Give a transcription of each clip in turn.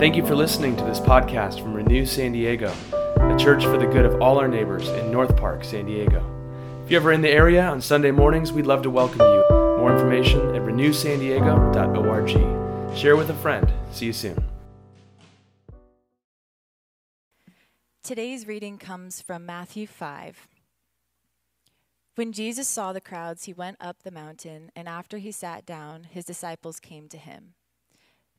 Thank you for listening to this podcast from Renew San Diego, a church for the good of all our neighbors in North Park, San Diego. If you're ever in the area on Sunday mornings, we'd love to welcome you. More information at renewsandiego.org. Share with a friend. See you soon. Today's reading comes from Matthew 5. When Jesus saw the crowds, he went up the mountain, and after he sat down, his disciples came to him.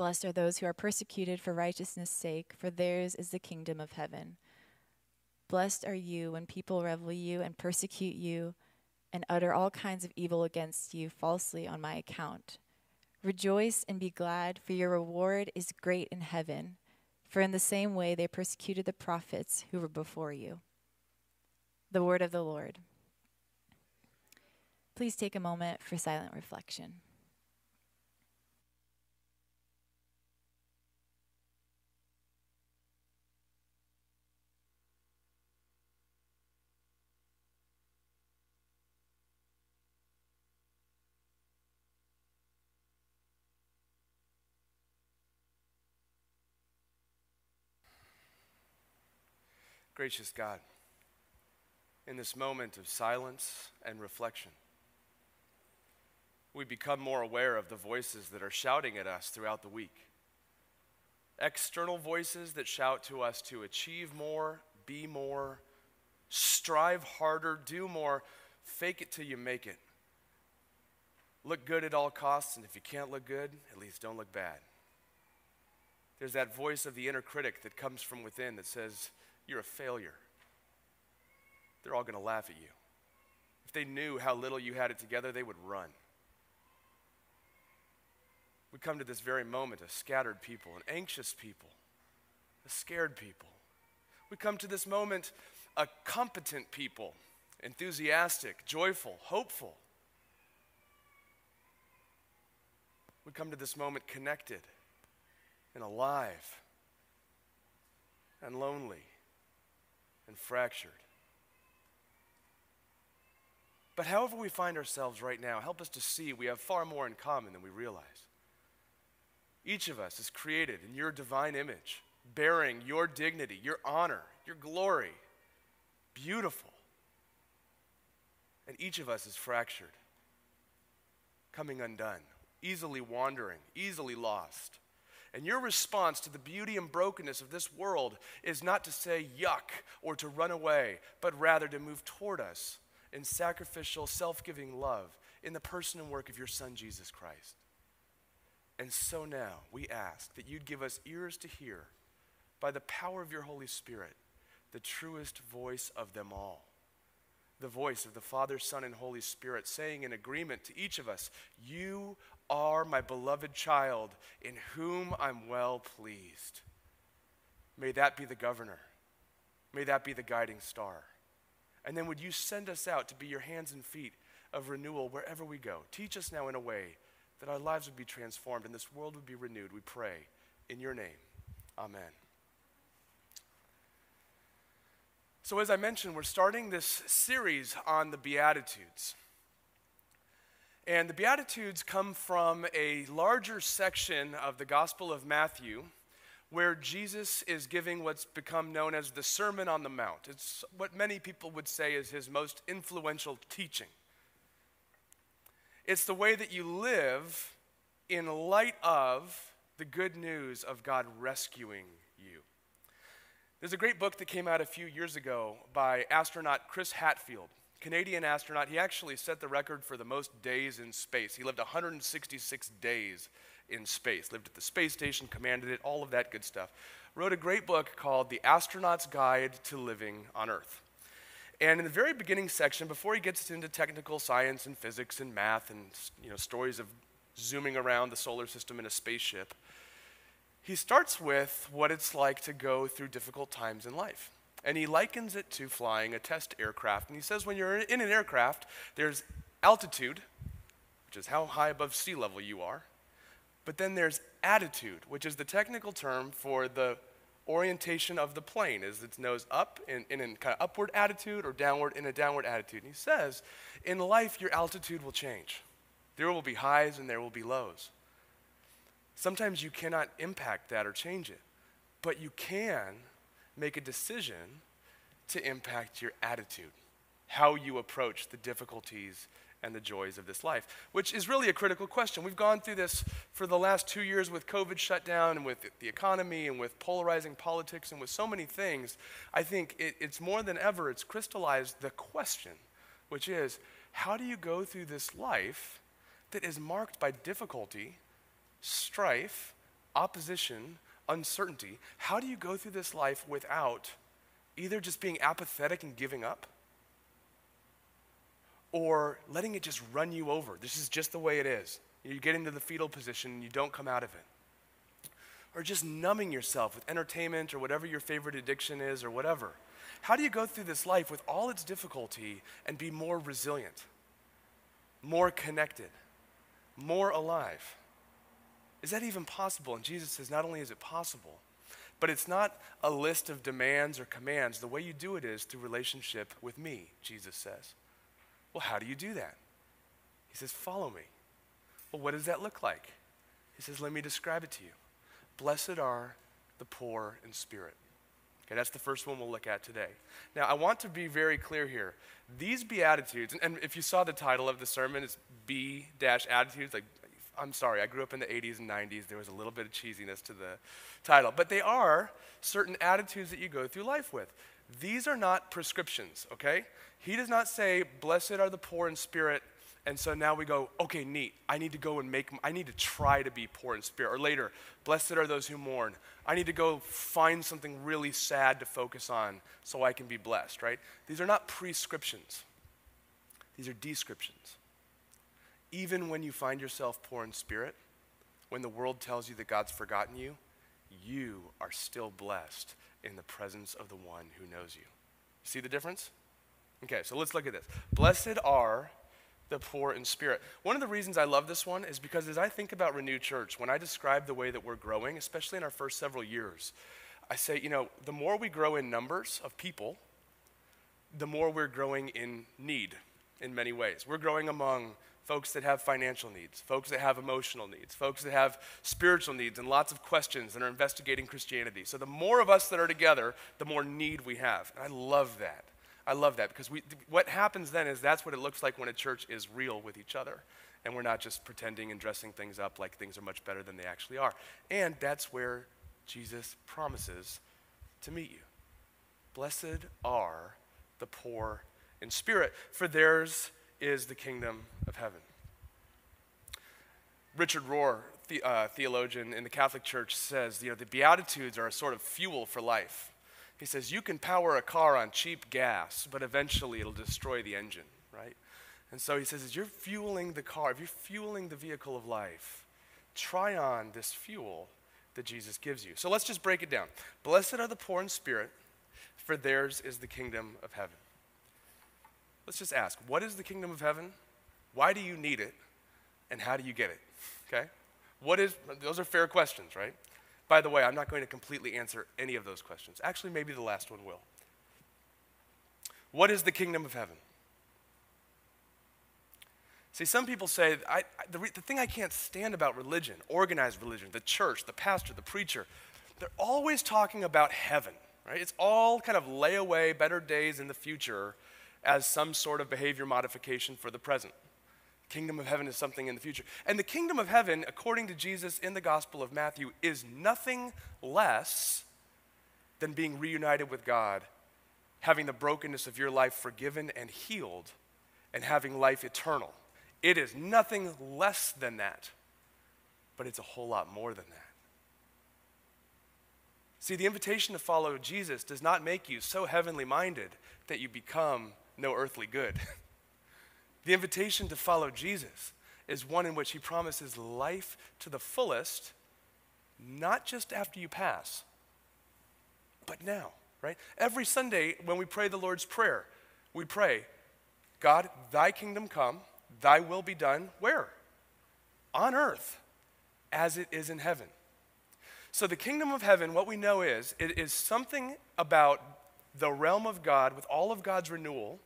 Blessed are those who are persecuted for righteousness' sake, for theirs is the kingdom of heaven. Blessed are you when people revel you and persecute you and utter all kinds of evil against you falsely on my account. Rejoice and be glad, for your reward is great in heaven, for in the same way they persecuted the prophets who were before you. The word of the Lord. Please take a moment for silent reflection. Gracious God, in this moment of silence and reflection, we become more aware of the voices that are shouting at us throughout the week. External voices that shout to us to achieve more, be more, strive harder, do more, fake it till you make it. Look good at all costs, and if you can't look good, at least don't look bad. There's that voice of the inner critic that comes from within that says, you're a failure. They're all going to laugh at you. If they knew how little you had it together, they would run. We come to this very moment a scattered people, an anxious people, a scared people. We come to this moment a competent people, enthusiastic, joyful, hopeful. We come to this moment connected and alive and lonely and fractured. But however we find ourselves right now, help us to see we have far more in common than we realize. Each of us is created in your divine image, bearing your dignity, your honor, your glory. Beautiful. And each of us is fractured, coming undone, easily wandering, easily lost. And your response to the beauty and brokenness of this world is not to say yuck or to run away, but rather to move toward us in sacrificial, self giving love in the person and work of your Son, Jesus Christ. And so now we ask that you'd give us ears to hear, by the power of your Holy Spirit, the truest voice of them all. The voice of the Father, Son, and Holy Spirit saying in agreement to each of us, You are my beloved child, in whom I'm well pleased. May that be the governor. May that be the guiding star. And then would you send us out to be your hands and feet of renewal wherever we go? Teach us now in a way that our lives would be transformed and this world would be renewed. We pray in your name. Amen. So, as I mentioned, we're starting this series on the Beatitudes. And the Beatitudes come from a larger section of the Gospel of Matthew where Jesus is giving what's become known as the Sermon on the Mount. It's what many people would say is his most influential teaching. It's the way that you live in light of the good news of God rescuing you. There's a great book that came out a few years ago by astronaut Chris Hadfield. Canadian astronaut, he actually set the record for the most days in space. He lived 166 days in space, lived at the space station, commanded it, all of that good stuff. Wrote a great book called The Astronaut's Guide to Living on Earth. And in the very beginning section, before he gets into technical science and physics and math and you know, stories of zooming around the solar system in a spaceship, he starts with what it's like to go through difficult times in life. And he likens it to flying a test aircraft. And he says when you're in an aircraft, there's altitude, which is how high above sea level you are. But then there's attitude, which is the technical term for the orientation of the plane. Is its nose up in, in kind of upward attitude or downward in a downward attitude? And he says, in life, your altitude will change. There will be highs and there will be lows. Sometimes you cannot impact that or change it, but you can make a decision to impact your attitude, how you approach the difficulties and the joys of this life, which is really a critical question. We've gone through this for the last two years with COVID shutdown and with the economy and with polarizing politics and with so many things. I think it, it's more than ever, it's crystallized the question, which is how do you go through this life that is marked by difficulty, strife, opposition, uncertainty? How do you go through this life without either just being apathetic and giving up? or letting it just run you over. This is just the way it is. You get into the fetal position and you don't come out of it. Or just numbing yourself with entertainment or whatever your favorite addiction is or whatever. How do you go through this life with all its difficulty and be more resilient, more connected, more alive? Is that even possible? And Jesus says, not only is it possible, but it's not a list of demands or commands. The way you do it is through relationship with me, Jesus says. Well, how do you do that? He says, Follow me. Well, what does that look like? He says, Let me describe it to you. Blessed are the poor in spirit. Okay, that's the first one we'll look at today. Now, I want to be very clear here. These Beatitudes, and, and if you saw the title of the sermon, it's B attitudes. Like, I'm sorry, I grew up in the 80s and 90s. There was a little bit of cheesiness to the title. But they are certain attitudes that you go through life with. These are not prescriptions, okay? He does not say, Blessed are the poor in spirit. And so now we go, okay, neat. I need to go and make, I need to try to be poor in spirit. Or later, blessed are those who mourn. I need to go find something really sad to focus on so I can be blessed, right? These are not prescriptions, these are descriptions. Even when you find yourself poor in spirit, when the world tells you that God's forgotten you, you are still blessed in the presence of the one who knows you. See the difference? Okay, so let's look at this. Blessed are the poor in spirit. One of the reasons I love this one is because as I think about Renew Church, when I describe the way that we're growing, especially in our first several years, I say, you know, the more we grow in numbers of people, the more we're growing in need in many ways. We're growing among folks that have financial needs, folks that have emotional needs, folks that have spiritual needs and lots of questions and are investigating Christianity. So the more of us that are together, the more need we have. And I love that. I love that because we, what happens then is that's what it looks like when a church is real with each other. And we're not just pretending and dressing things up like things are much better than they actually are. And that's where Jesus promises to meet you. Blessed are the poor in spirit, for theirs is the kingdom of heaven. Richard Rohr, the, uh, theologian in the Catholic Church, says you know, the Beatitudes are a sort of fuel for life. He says, You can power a car on cheap gas, but eventually it'll destroy the engine, right? And so he says, As you're fueling the car, if you're fueling the vehicle of life, try on this fuel that Jesus gives you. So let's just break it down. Blessed are the poor in spirit, for theirs is the kingdom of heaven. Let's just ask what is the kingdom of heaven? Why do you need it? And how do you get it? Okay? What is, those are fair questions, right? By the way, I'm not going to completely answer any of those questions. Actually, maybe the last one will. What is the kingdom of heaven? See, some people say, I, the, re, the thing I can't stand about religion, organized religion, the church, the pastor, the preacher, they're always talking about heaven, right? It's all kind of layaway, better days in the future as some sort of behavior modification for the present kingdom of heaven is something in the future. And the kingdom of heaven, according to Jesus in the Gospel of Matthew, is nothing less than being reunited with God, having the brokenness of your life forgiven and healed, and having life eternal. It is nothing less than that, but it's a whole lot more than that. See, the invitation to follow Jesus does not make you so heavenly minded that you become no earthly good. The invitation to follow Jesus is one in which he promises life to the fullest not just after you pass, but now, right? Every Sunday when we pray the Lord's Prayer, we pray, God, thy kingdom come, thy will be done, where? On earth, as it is in heaven. So, the kingdom of heaven, what we know is, it is something about the realm of God with all of God's renewal,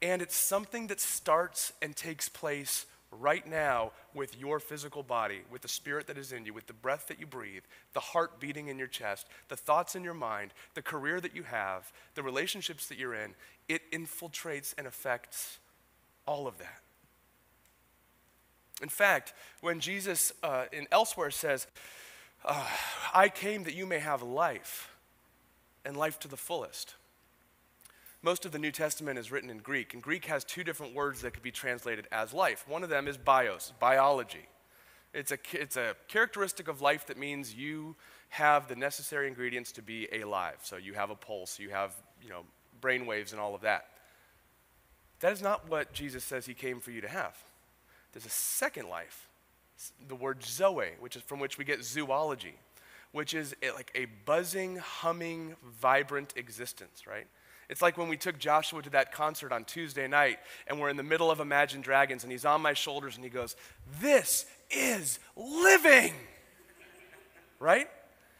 and it's something that starts and takes place right now with your physical body, with the spirit that is in you, with the breath that you breathe, the heart beating in your chest, the thoughts in your mind, the career that you have, the relationships that you're in, it infiltrates and affects all of that. In fact, when Jesus uh, in elsewhere says, uh, I came that you may have life and life to the fullest. Most of the New Testament is written in Greek, and Greek has two different words that could be translated as life. One of them is bios, biology. It's a, it's a characteristic of life that means you have the necessary ingredients to be alive. So you have a pulse, you have, you know, brain waves and all of that. That is not what Jesus says he came for you to have. There's a second life, the word zoe, which is from which we get zoology, which is eh, like a buzzing, humming, vibrant existence, right? It's like when we took Joshua to that concert on Tuesday night and we're in the middle of Imagine Dragons and he's on my shoulders and he goes, This is living. right?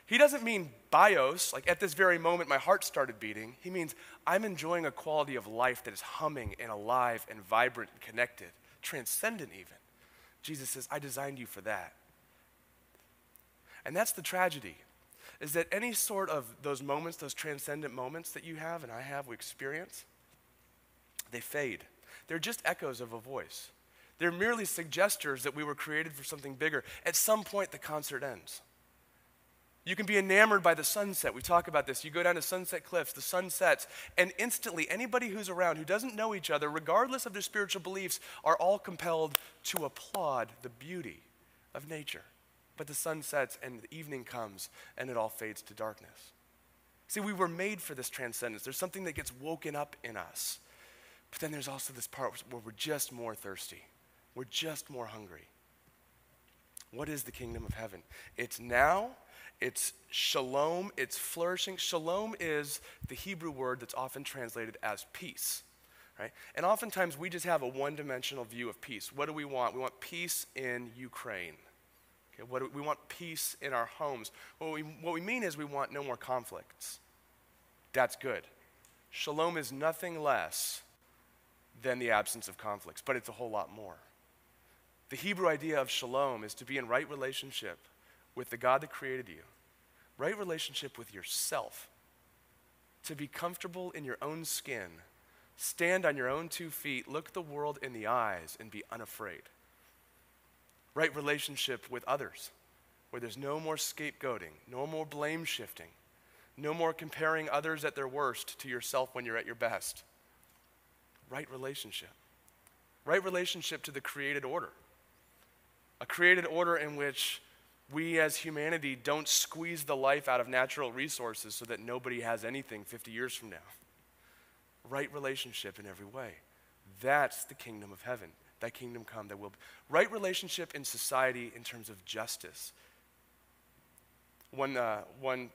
He doesn't mean bios, like at this very moment my heart started beating. He means I'm enjoying a quality of life that is humming and alive and vibrant and connected, transcendent even. Jesus says, I designed you for that. And that's the tragedy is that any sort of those moments, those transcendent moments that you have and I have, we experience, they fade. They're just echoes of a voice. They're merely suggestors that we were created for something bigger. At some point, the concert ends. You can be enamored by the sunset. We talk about this. You go down to Sunset Cliffs, the sun sets, and instantly, anybody who's around who doesn't know each other, regardless of their spiritual beliefs, are all compelled to applaud the beauty of nature. But the sun sets and the evening comes and it all fades to darkness. See, we were made for this transcendence. There's something that gets woken up in us. But then there's also this part where we're just more thirsty, we're just more hungry. What is the kingdom of heaven? It's now, it's shalom, it's flourishing. Shalom is the Hebrew word that's often translated as peace. Right? And oftentimes we just have a one dimensional view of peace. What do we want? We want peace in Ukraine. Okay, what, we want peace in our homes. What we, what we mean is we want no more conflicts. That's good. Shalom is nothing less than the absence of conflicts, but it's a whole lot more. The Hebrew idea of shalom is to be in right relationship with the God that created you, right relationship with yourself, to be comfortable in your own skin, stand on your own two feet, look the world in the eyes, and be unafraid right relationship with others, where there's no more scapegoating, no more blame shifting, no more comparing others at their worst to yourself when you're at your best. Right relationship. Right relationship to the created order. A created order in which we as humanity don't squeeze the life out of natural resources so that nobody has anything 50 years from now. Right relationship in every way. That's the kingdom of heaven. Thy kingdom come, thy will be. Right relationship in society in terms of justice. One, uh, one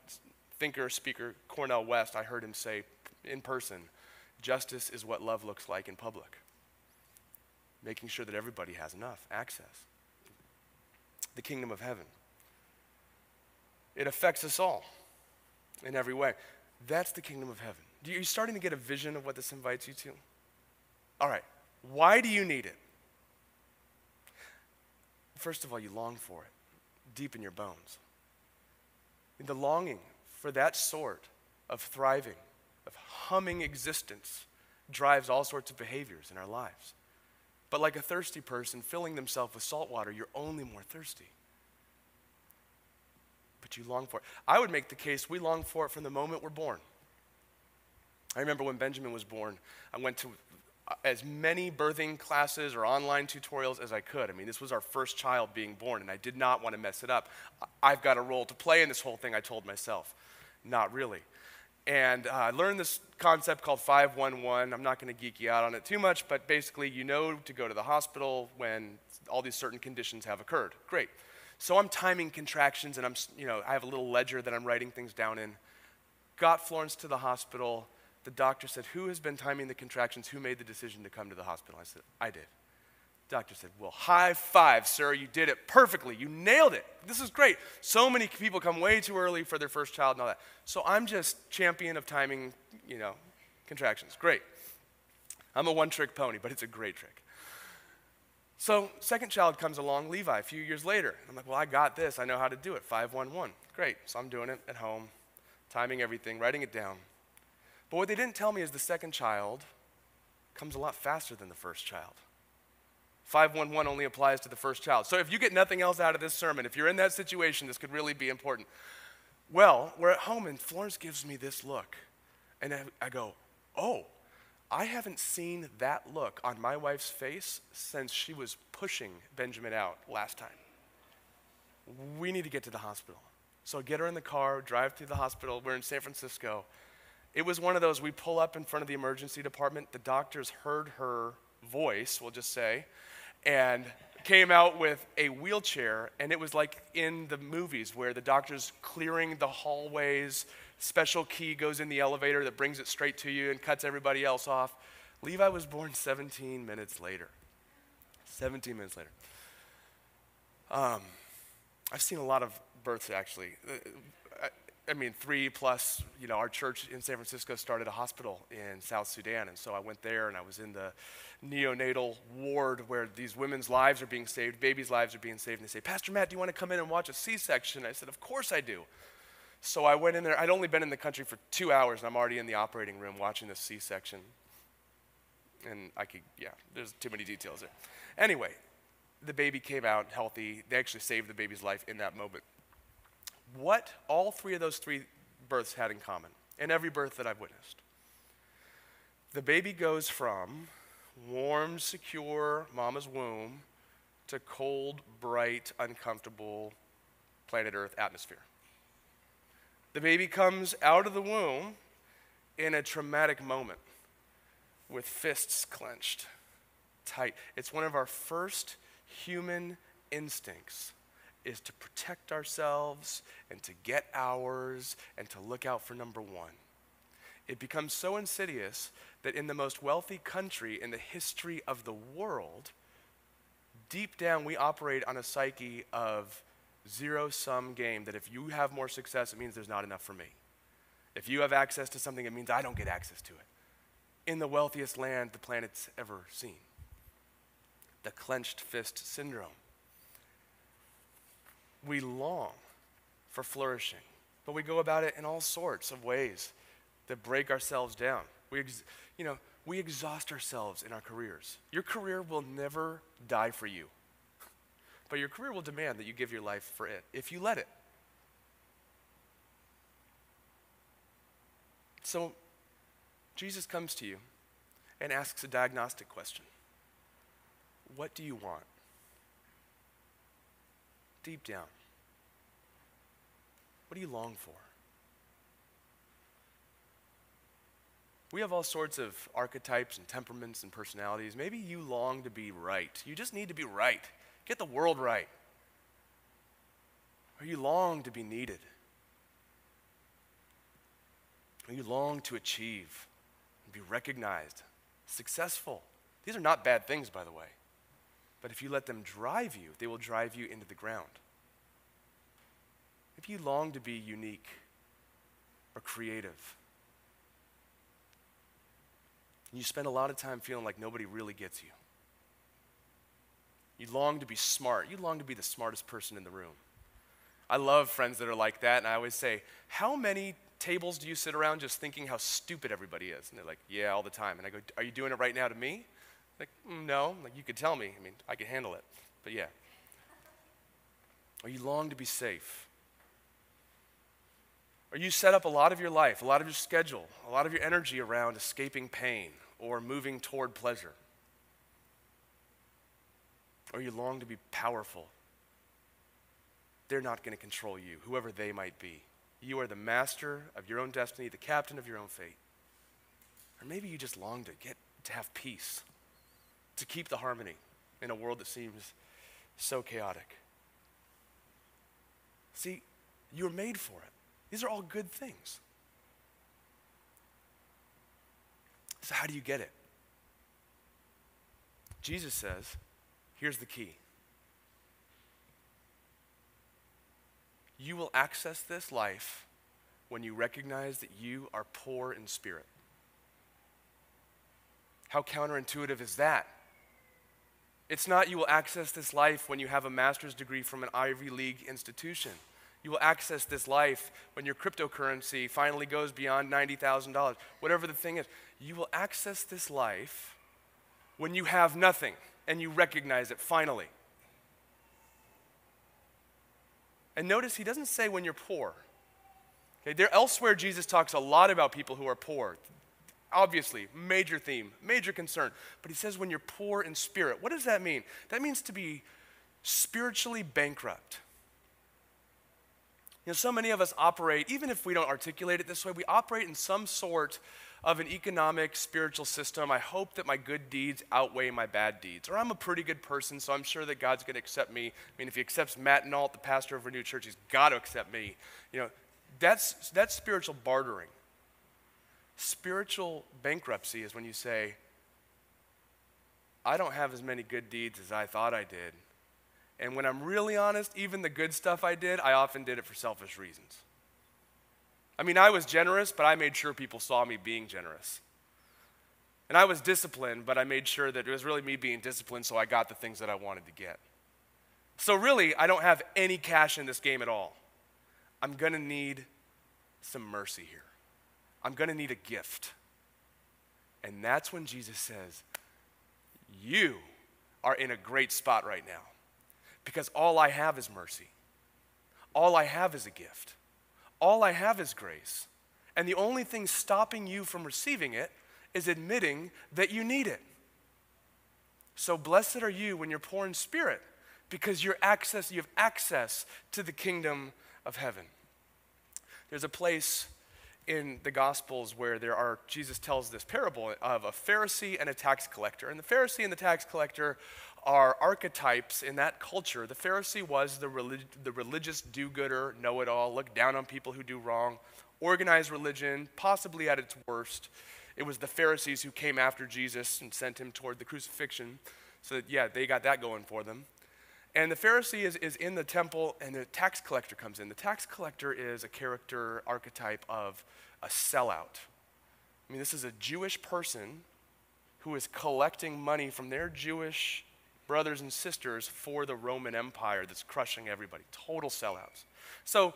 thinker, speaker, Cornel West, I heard him say in person justice is what love looks like in public, making sure that everybody has enough access. The kingdom of heaven. It affects us all in every way. That's the kingdom of heaven. Are you starting to get a vision of what this invites you to? All right. Why do you need it? First of all, you long for it deep in your bones. the longing for that sort of thriving, of humming existence drives all sorts of behaviors in our lives. But like a thirsty person filling themselves with salt water, you're only more thirsty. But you long for it. I would make the case we long for it from the moment we're born. I remember when Benjamin was born, I went to as many birthing classes or online tutorials as I could. I mean, this was our first child being born, and I did not want to mess it up. I've got a role to play in this whole thing, I told myself. Not really. And uh, I learned this concept called 511. I'm not going to geek you out on it too much, but basically, you know to go to the hospital when all these certain conditions have occurred. Great. So I'm timing contractions and I'm, you know, I have a little ledger that I'm writing things down in. Got Florence to the hospital. The doctor said, Who has been timing the contractions? Who made the decision to come to the hospital? I said, I did. Doctor said, Well, high five, sir. You did it perfectly. You nailed it. This is great. So many people come way too early for their first child and all that. So I'm just champion of timing, you know, contractions. Great. I'm a one trick pony, but it's a great trick. So, second child comes along, Levi, a few years later. I'm like, well, I got this. I know how to do it. 511. Great. So I'm doing it at home, timing everything, writing it down. But what they didn't tell me is the second child comes a lot faster than the first child. 511 only applies to the first child. So if you get nothing else out of this sermon, if you're in that situation, this could really be important. Well, we're at home and Florence gives me this look. And I, I go, oh, I haven't seen that look on my wife's face since she was pushing Benjamin out last time. We need to get to the hospital. So get her in the car, drive to the hospital. We're in San Francisco. It was one of those we pull up in front of the emergency department. The doctors heard her voice, we'll just say, and came out with a wheelchair. And it was like in the movies where the doctor's clearing the hallways, special key goes in the elevator that brings it straight to you and cuts everybody else off. Levi was born 17 minutes later. 17 minutes later. Um, I've seen a lot of births actually. I mean, three plus, you know, our church in San Francisco started a hospital in South Sudan. And so I went there and I was in the neonatal ward where these women's lives are being saved, babies' lives are being saved. And they say, Pastor Matt, do you want to come in and watch a C section? I said, Of course I do. So I went in there. I'd only been in the country for two hours and I'm already in the operating room watching the C section. And I could, yeah, there's too many details there. Anyway, the baby came out healthy. They actually saved the baby's life in that moment what all three of those three births had in common, in every birth that I've witnessed. The baby goes from warm, secure mama's womb to cold, bright, uncomfortable planet Earth atmosphere. The baby comes out of the womb in a traumatic moment with fists clenched tight. It's one of our first human instincts is to protect ourselves and to get ours and to look out for number one. It becomes so insidious that in the most wealthy country in the history of the world, deep down we operate on a psyche of zero sum game that if you have more success, it means there's not enough for me. If you have access to something, it means I don't get access to it. In the wealthiest land the planet's ever seen. The clenched fist syndrome we long for flourishing, but we go about it in all sorts of ways that break ourselves down. We, ex- you know, we exhaust ourselves in our careers. Your career will never die for you, but your career will demand that you give your life for it if you let it. So, Jesus comes to you and asks a diagnostic question What do you want? Deep down? What do you long for? We have all sorts of archetypes and temperaments and personalities. Maybe you long to be right. You just need to be right. Get the world right. Or you long to be needed. Or you long to achieve and be recognized, successful. These are not bad things, by the way. But if you let them drive you, they will drive you into the ground. If you long to be unique or creative, and you spend a lot of time feeling like nobody really gets you. You long to be smart. You long to be the smartest person in the room. I love friends that are like that, and I always say, How many tables do you sit around just thinking how stupid everybody is? And they're like, Yeah, all the time. And I go, Are you doing it right now to me? Like, mm, no, like you could tell me. I mean, I could handle it. But yeah. Or you long to be safe. Or you set up a lot of your life, a lot of your schedule, a lot of your energy around escaping pain or moving toward pleasure. Or you long to be powerful. They're not going to control you, whoever they might be. You are the master of your own destiny, the captain of your own fate. Or maybe you just long to get to have peace to keep the harmony in a world that seems so chaotic. See, you're made for it. These are all good things. So, how do you get it? Jesus says, here's the key. You will access this life when you recognize that you are poor in spirit. How counterintuitive is that? It's not you will access this life when you have a master's degree from an Ivy League institution. You will access this life when your cryptocurrency finally goes beyond $90,000. Whatever the thing is, you will access this life when you have nothing and you recognize it finally. And notice he doesn't say when you're poor. Okay, there elsewhere Jesus talks a lot about people who are poor. Obviously, major theme, major concern. But he says when you're poor in spirit. What does that mean? That means to be spiritually bankrupt. You know, so many of us operate, even if we don't articulate it this way, we operate in some sort of an economic, spiritual system. I hope that my good deeds outweigh my bad deeds. Or I'm a pretty good person, so I'm sure that God's going to accept me. I mean, if he accepts Matt Nault, the pastor of Renew Church, he's got to accept me. You know, that's, that's spiritual bartering. Spiritual bankruptcy is when you say, I don't have as many good deeds as I thought I did. And when I'm really honest, even the good stuff I did, I often did it for selfish reasons. I mean, I was generous, but I made sure people saw me being generous. And I was disciplined, but I made sure that it was really me being disciplined so I got the things that I wanted to get. So, really, I don't have any cash in this game at all. I'm going to need some mercy here. I'm going to need a gift. And that's when Jesus says, You are in a great spot right now because all I have is mercy. All I have is a gift. All I have is grace. And the only thing stopping you from receiving it is admitting that you need it. So blessed are you when you're poor in spirit because you're access, you have access to the kingdom of heaven. There's a place in the Gospels where there are, Jesus tells this parable of a Pharisee and a tax collector. And the Pharisee and the tax collector are archetypes in that culture. The Pharisee was the, relig- the religious do gooder, know it all, look down on people who do wrong, organized religion, possibly at its worst. It was the Pharisees who came after Jesus and sent him toward the crucifixion. So, that, yeah, they got that going for them. And the Pharisee is, is in the temple, and the tax collector comes in. The tax collector is a character archetype of a sellout. I mean, this is a Jewish person who is collecting money from their Jewish brothers and sisters for the Roman Empire that's crushing everybody. Total sellouts. So,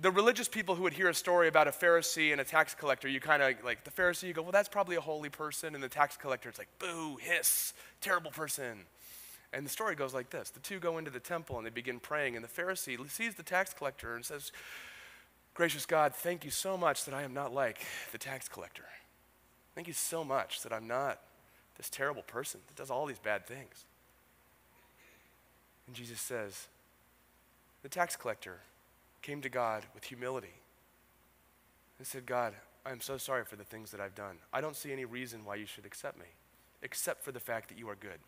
the religious people who would hear a story about a Pharisee and a tax collector, you kind of like the Pharisee, you go, well, that's probably a holy person. And the tax collector, it's like, boo, hiss, terrible person. And the story goes like this The two go into the temple and they begin praying, and the Pharisee sees the tax collector and says, Gracious God, thank you so much that I am not like the tax collector. Thank you so much that I'm not this terrible person that does all these bad things. And Jesus says, The tax collector came to God with humility and said, God, I'm so sorry for the things that I've done. I don't see any reason why you should accept me, except for the fact that you are good.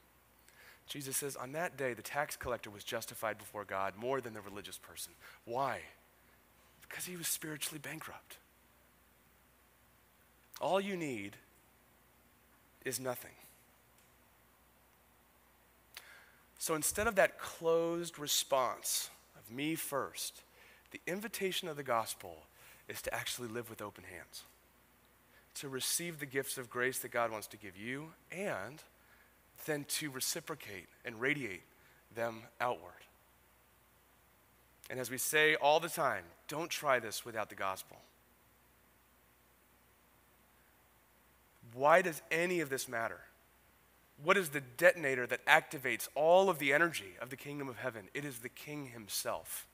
Jesus says, on that day, the tax collector was justified before God more than the religious person. Why? Because he was spiritually bankrupt. All you need is nothing. So instead of that closed response of me first, the invitation of the gospel is to actually live with open hands, to receive the gifts of grace that God wants to give you, and then to reciprocate and radiate them outward. And as we say all the time, don't try this without the gospel. Why does any of this matter? What is the detonator that activates all of the energy of the kingdom of heaven? It is the king himself.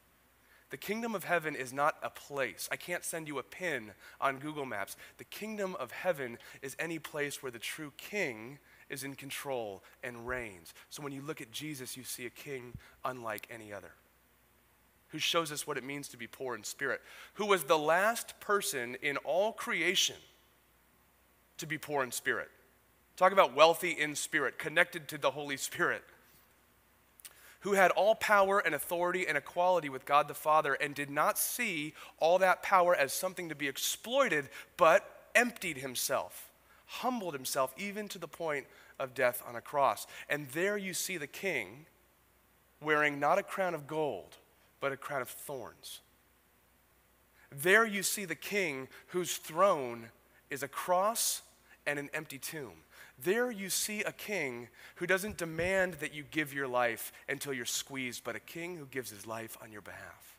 The kingdom of heaven is not a place. I can't send you a pin on Google Maps. The kingdom of heaven is any place where the true king is in control and reigns. So when you look at Jesus, you see a king unlike any other, who shows us what it means to be poor in spirit, who was the last person in all creation to be poor in spirit. Talk about wealthy in spirit, connected to the Holy Spirit who had all power and authority and equality with God the Father and did not see all that power as something to be exploited, but emptied himself, humbled himself even to the point of death on a cross. And there you see the king wearing not a crown of gold, but a crown of thorns. There you see the king whose throne is a cross and an empty tomb. There you see a king who doesn't demand that you give your life until you're squeezed, but a king who gives his life on your behalf.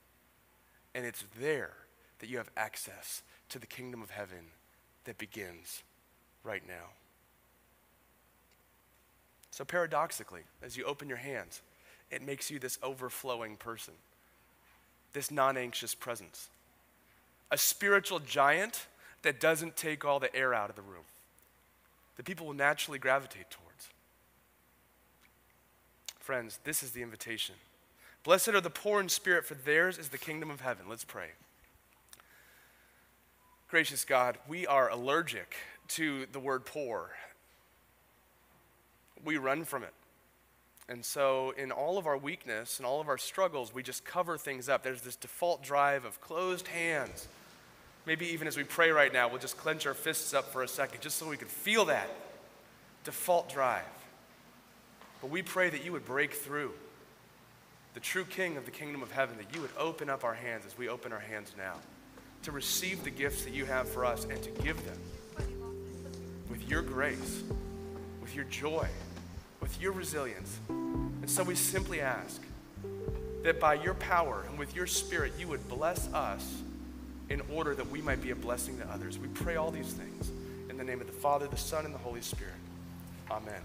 And it's there that you have access to the kingdom of heaven that begins right now. So, paradoxically, as you open your hands, it makes you this overflowing person, this non anxious presence, a spiritual giant that doesn't take all the air out of the room that people will naturally gravitate towards. Friends, this is the invitation. Blessed are the poor in spirit, for theirs is the kingdom of heaven. Let's pray. Gracious God, we are allergic to the word poor. We run from it. And so, in all of our weakness and all of our struggles, we just cover things up. There's this default drive of closed hands Maybe even as we pray right now, we'll just clench our fists up for a second just so we can feel that default drive. But we pray that you would break through the true King of the kingdom of heaven, that you would open up our hands as we open our hands now to receive the gifts that you have for us and to give them your grace, with your joy, with your resilience. And so we simply ask that by your power and with your spirit, you would bless us in order that we might be a blessing to others. We pray all these things in the name of the Father, the Son, and the Holy Spirit. Amen.